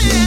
Yeah.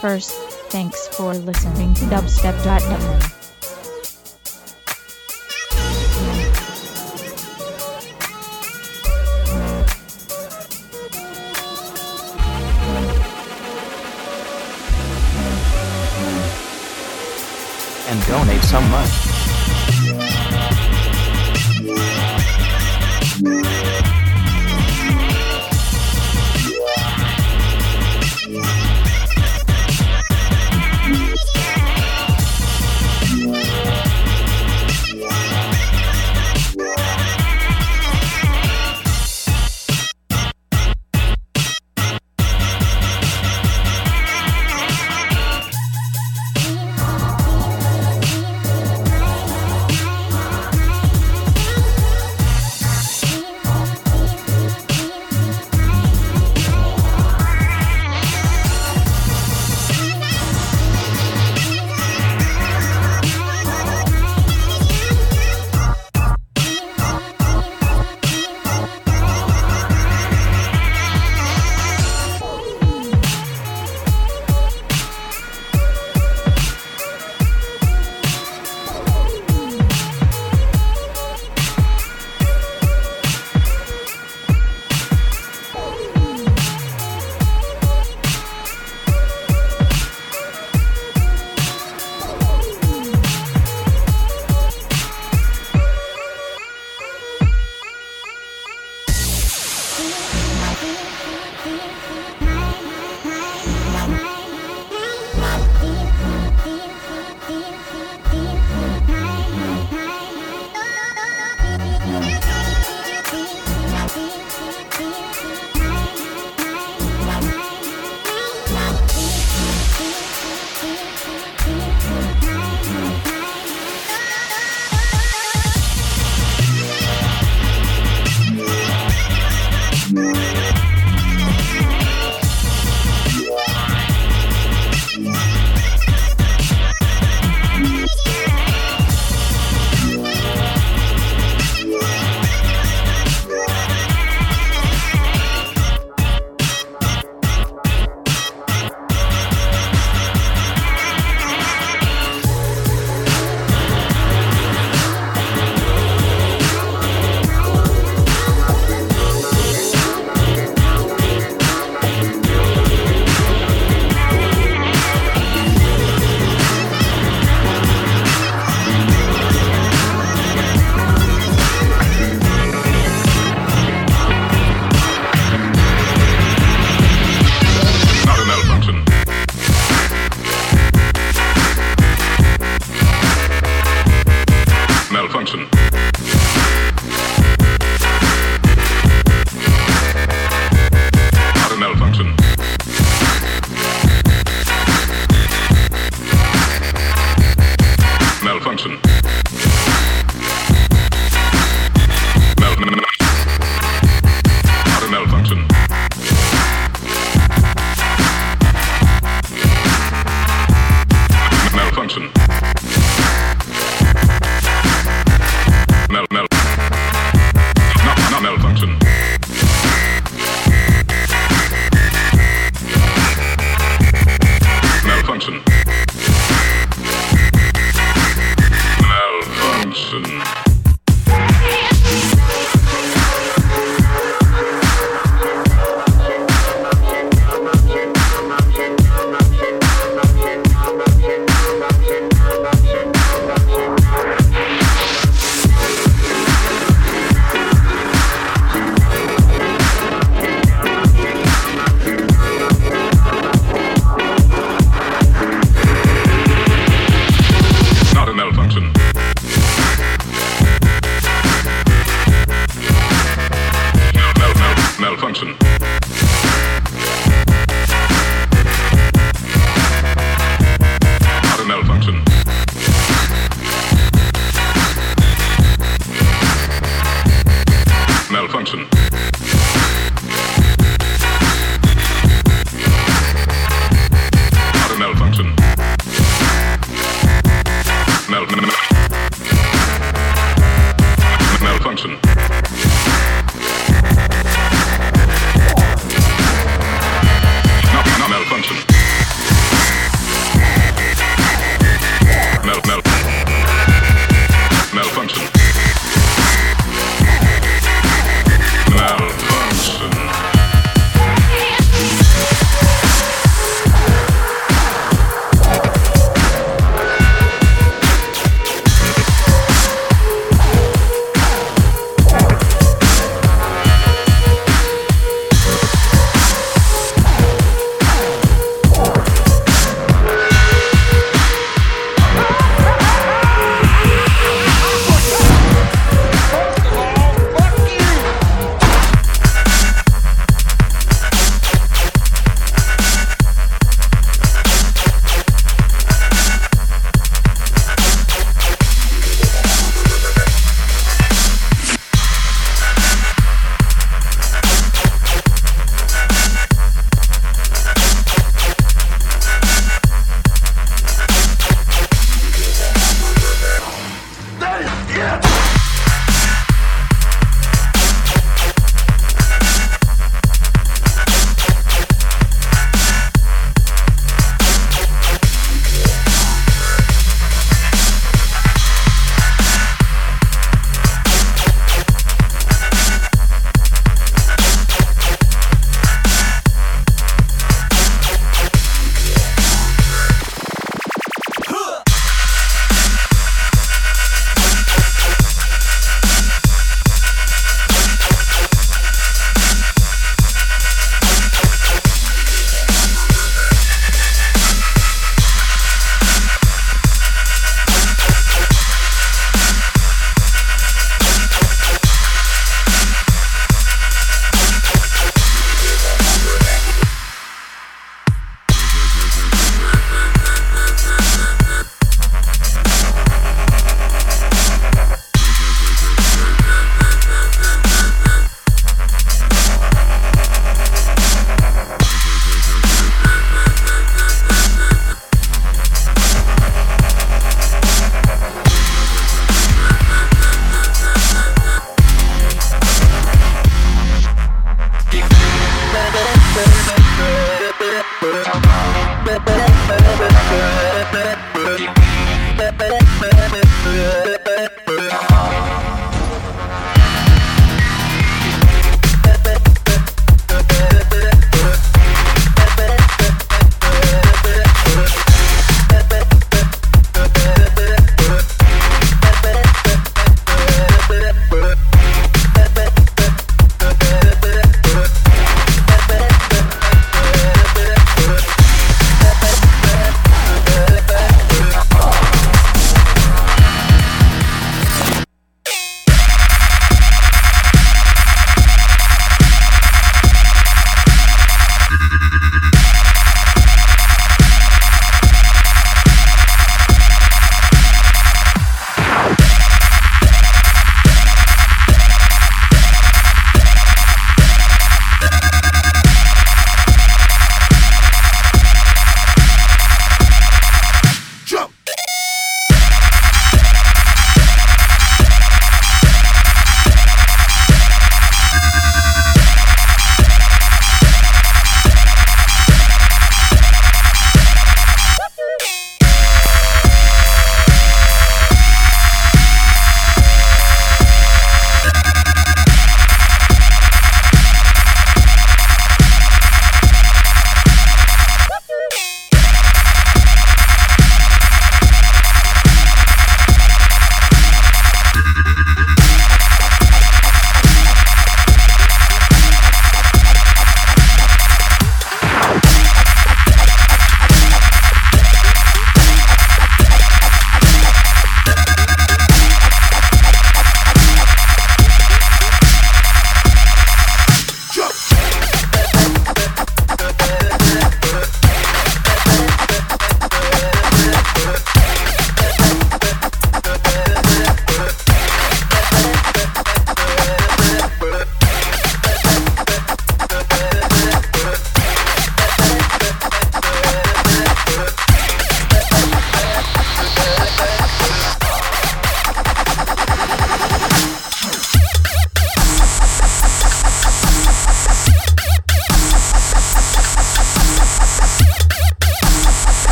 first, thanks for listening to dubstep.fm. and donate so much.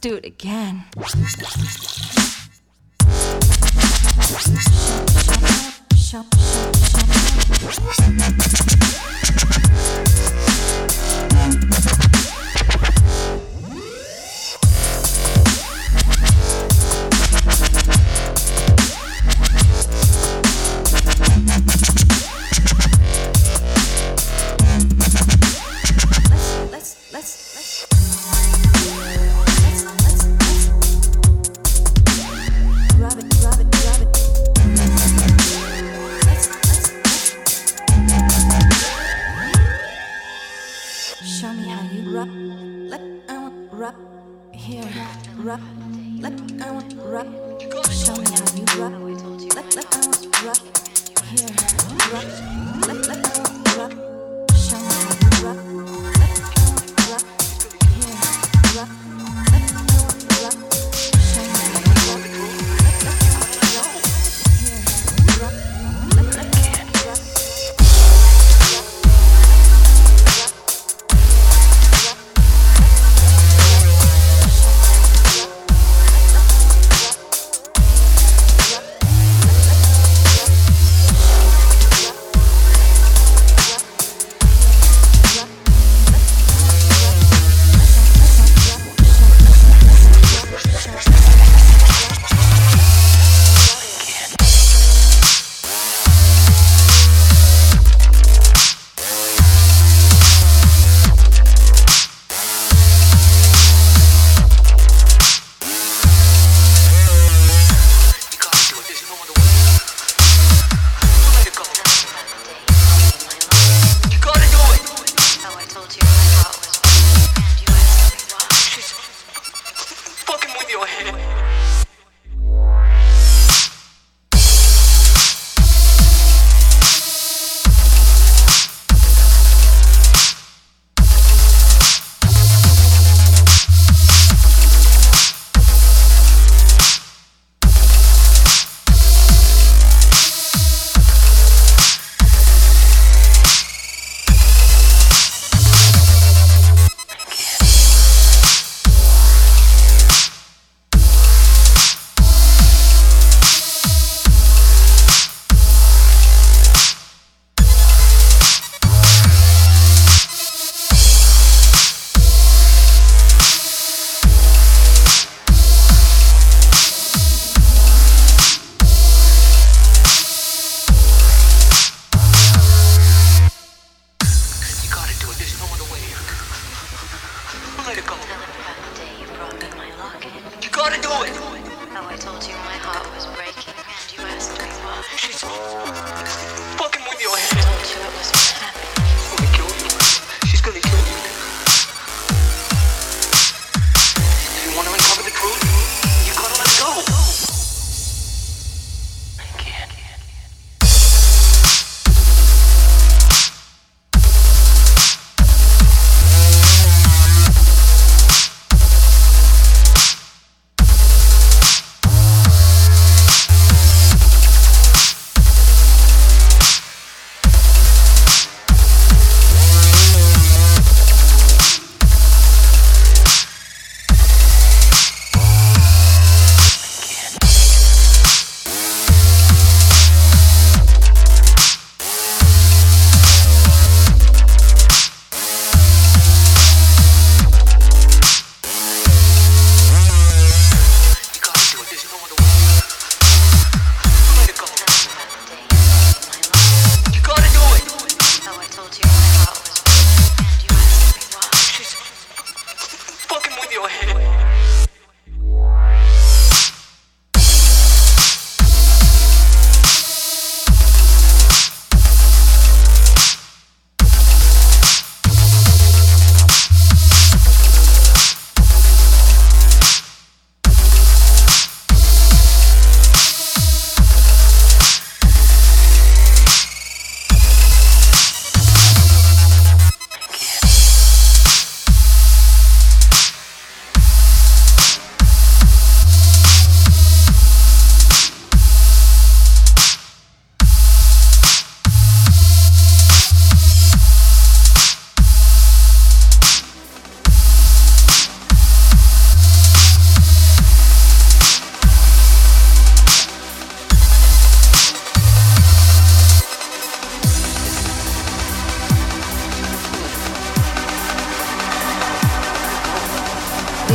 do it again.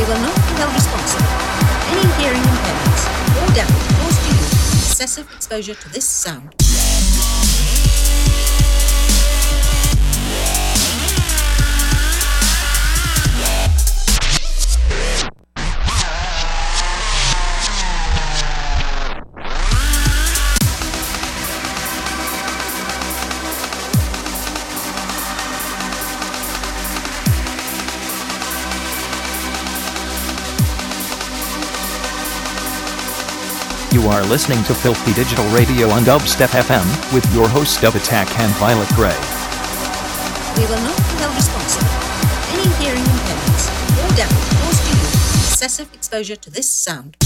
will not be held responsible for any hearing impairments or damage caused to you excessive exposure to this sound. You are listening to Filthy Digital Radio on Dubstep FM with your hosts Dub Attack and Violet Gray. We will not be held responsible for any hearing impairments or damage caused to you excessive exposure to this sound.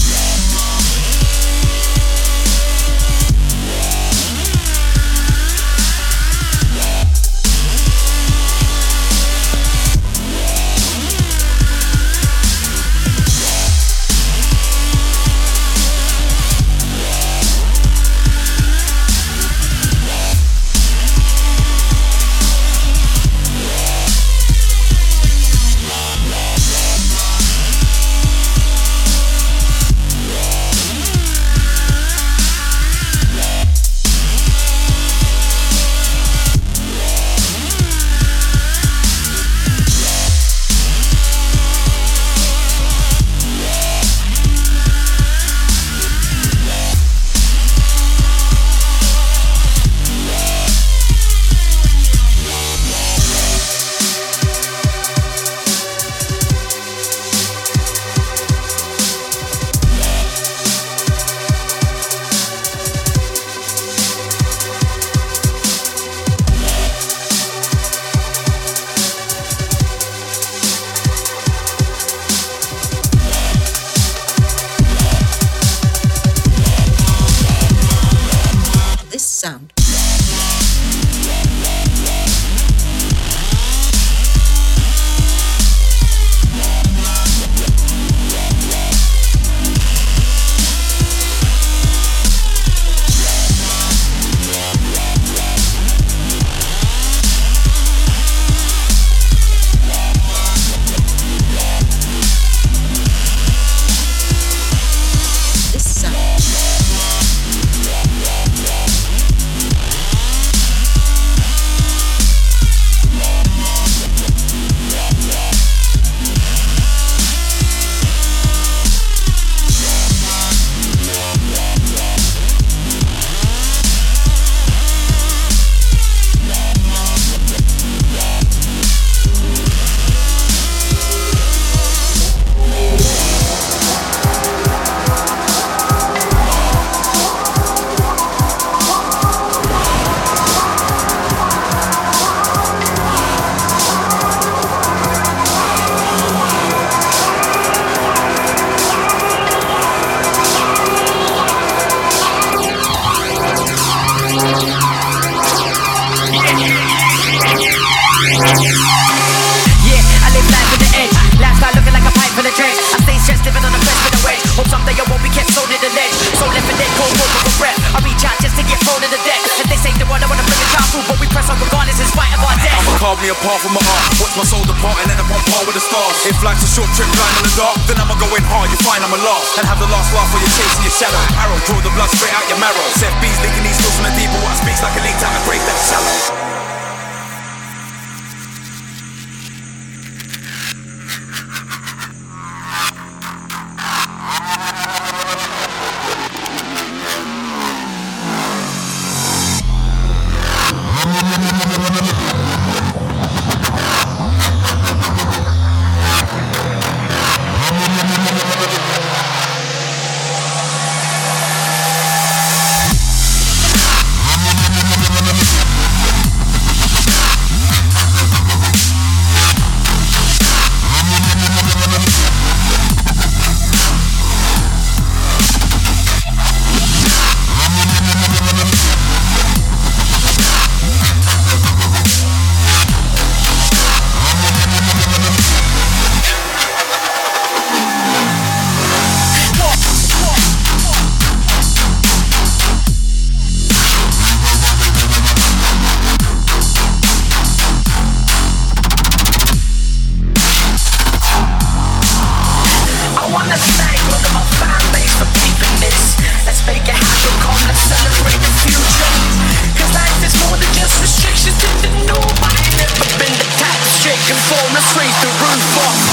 Conform the streets to roof off.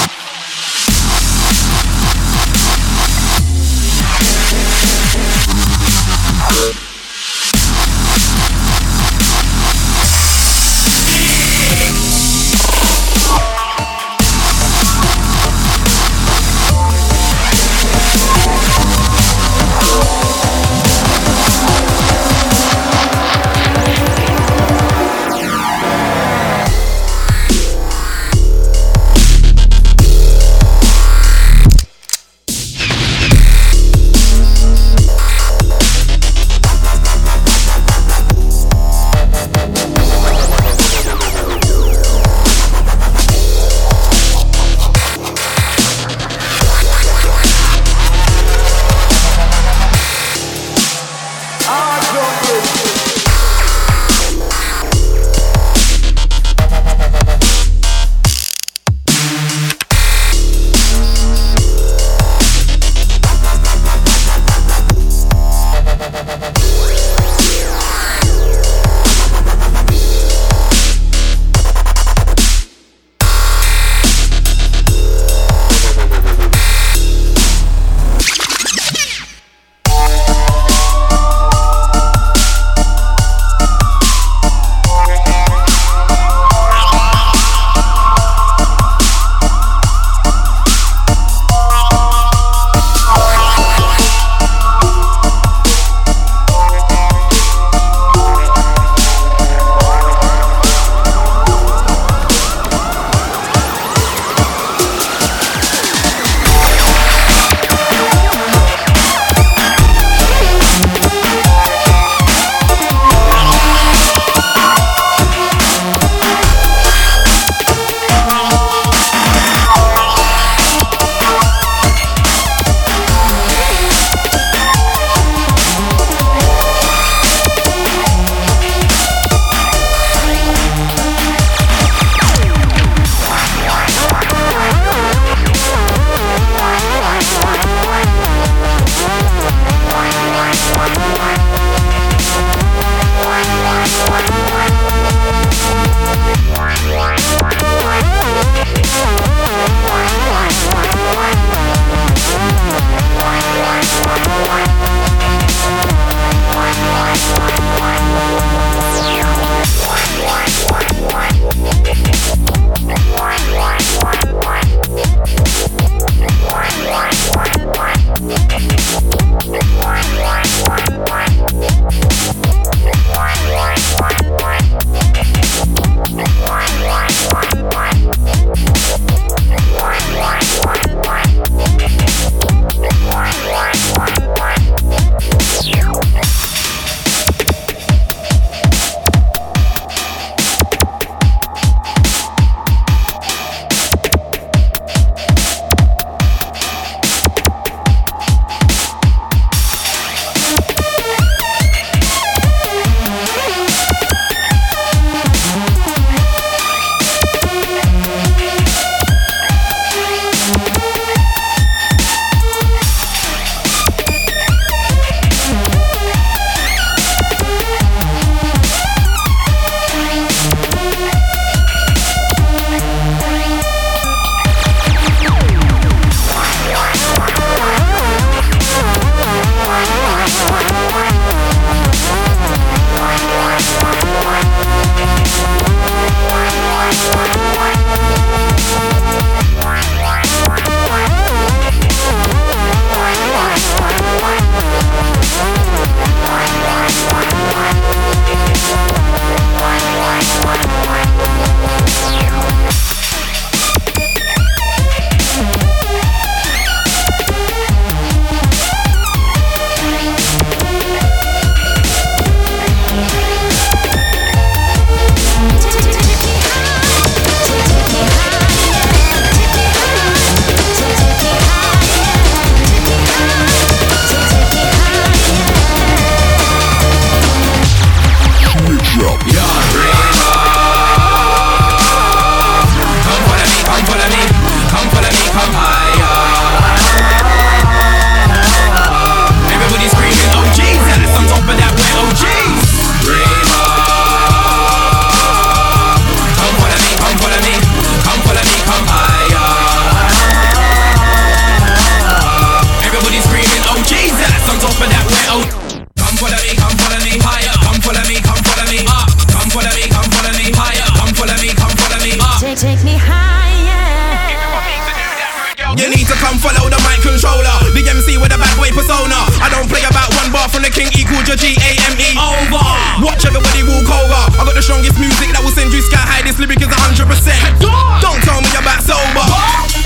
From the king equals your G A M E. Over. Watch everybody walk over. I got the strongest music that will send you sky high. This lyric is hundred percent. Don't tell me about sober.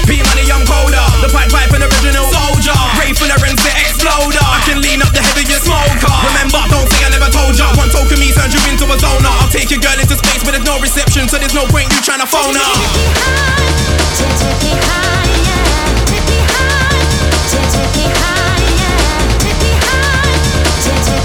P money, I'm colder. The pipe pipe an original soldier. Ray for the it exploder. I can lean up the heaviest smoker. Remember, don't say I never told ya. One token me turns you into a zoner. I'll take your girl into space, but there's no reception, so there's no point you trying to phone her to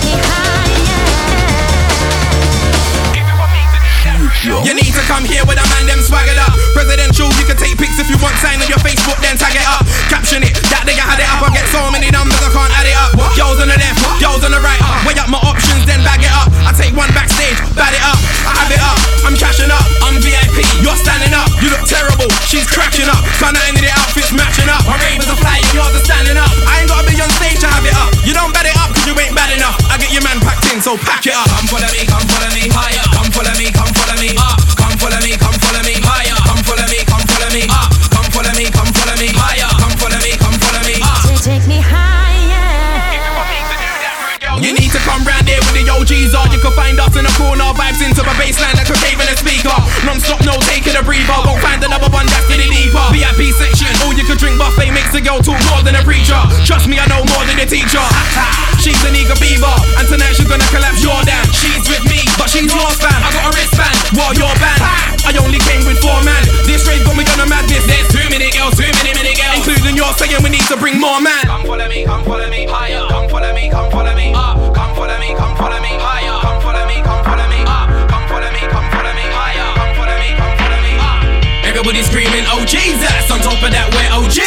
You need to come here with a man, them swaggered up. Presidential, you can take pics if you want, sign on your Facebook, then tag it up. Caption it, that nigga had it up. I get so many numbers, I can't add it up. Girls on the left, girls on the right. Ah. Weigh up my options, then bag it up. I take one backstage, bad it up. I have it up, I'm cashing up. I'm VIP, you're standing up. You look terrible, she's cracking up. Kinda the outfits matching up. My ravers are flying, yours are standing up. I ain't gotta be on stage to have it up. You don't bad it up, cause you ain't bad enough. I get your man packed in, so pack it up. Come follow me, come follow me, higher. Come follow me, come follow me, up. You can find us in the corner, vibes into a bassline like a cave in a speaker. Non-stop, no taking a breather. Won't find another one that's getting deeper. VIP section, all you can drink buffet makes a girl talk more than a preacher. Trust me, I know more than a teacher. she's an eager beaver, and tonight she's gonna collapse your dam. She's with me, but she's your fan. I got a wristband, while you're banned. I only came with four man. This rave got me on a madness. There's too many girls, too many, many girls. Including your saying we need to bring more man. Come follow me, come follow me, higher. Come follow me, come follow me, up. Come follow me, come follow me, higher. Everybody screaming, oh Jesus! On top of that, we're oh, OGs.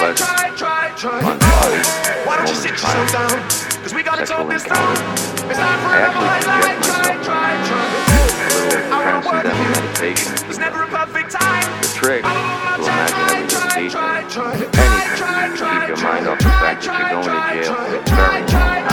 But try, try, try, one body, Why don't you sit yourself down? Cause we gotta talk this down. It's time for another light, light, try, try, try. I want what meditation. There's never a perfect time. The trick to imagine every meditation. Anything to keep your mind off the fact that you're going to jail. Very important.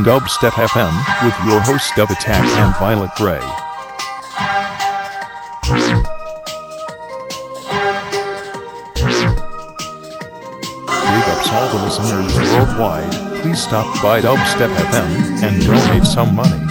On Dubstep FM with your host Dub Attack and Violet Gray. Big ups all the listeners worldwide. Please stop by Dubstep FM and donate some money.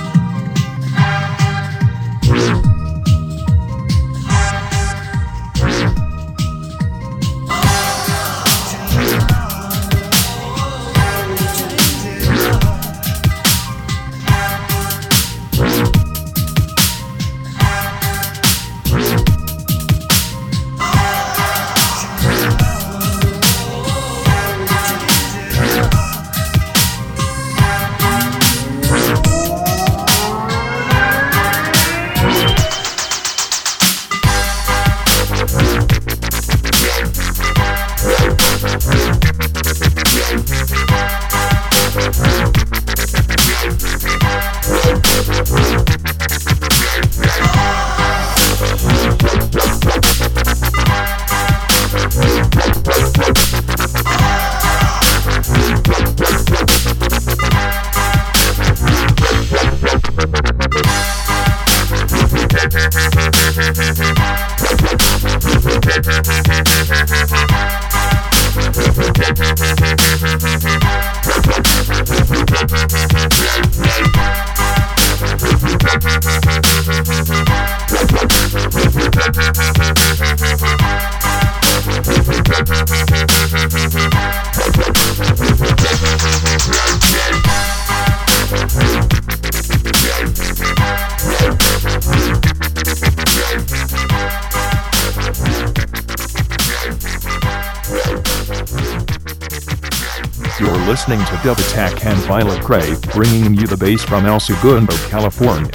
Violet Gray, bringing you the bass from El Segundo, California.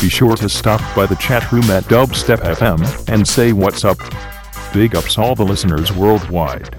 Be sure to stop by the chat room at Dubstep FM and say what's up. Big ups all the listeners worldwide.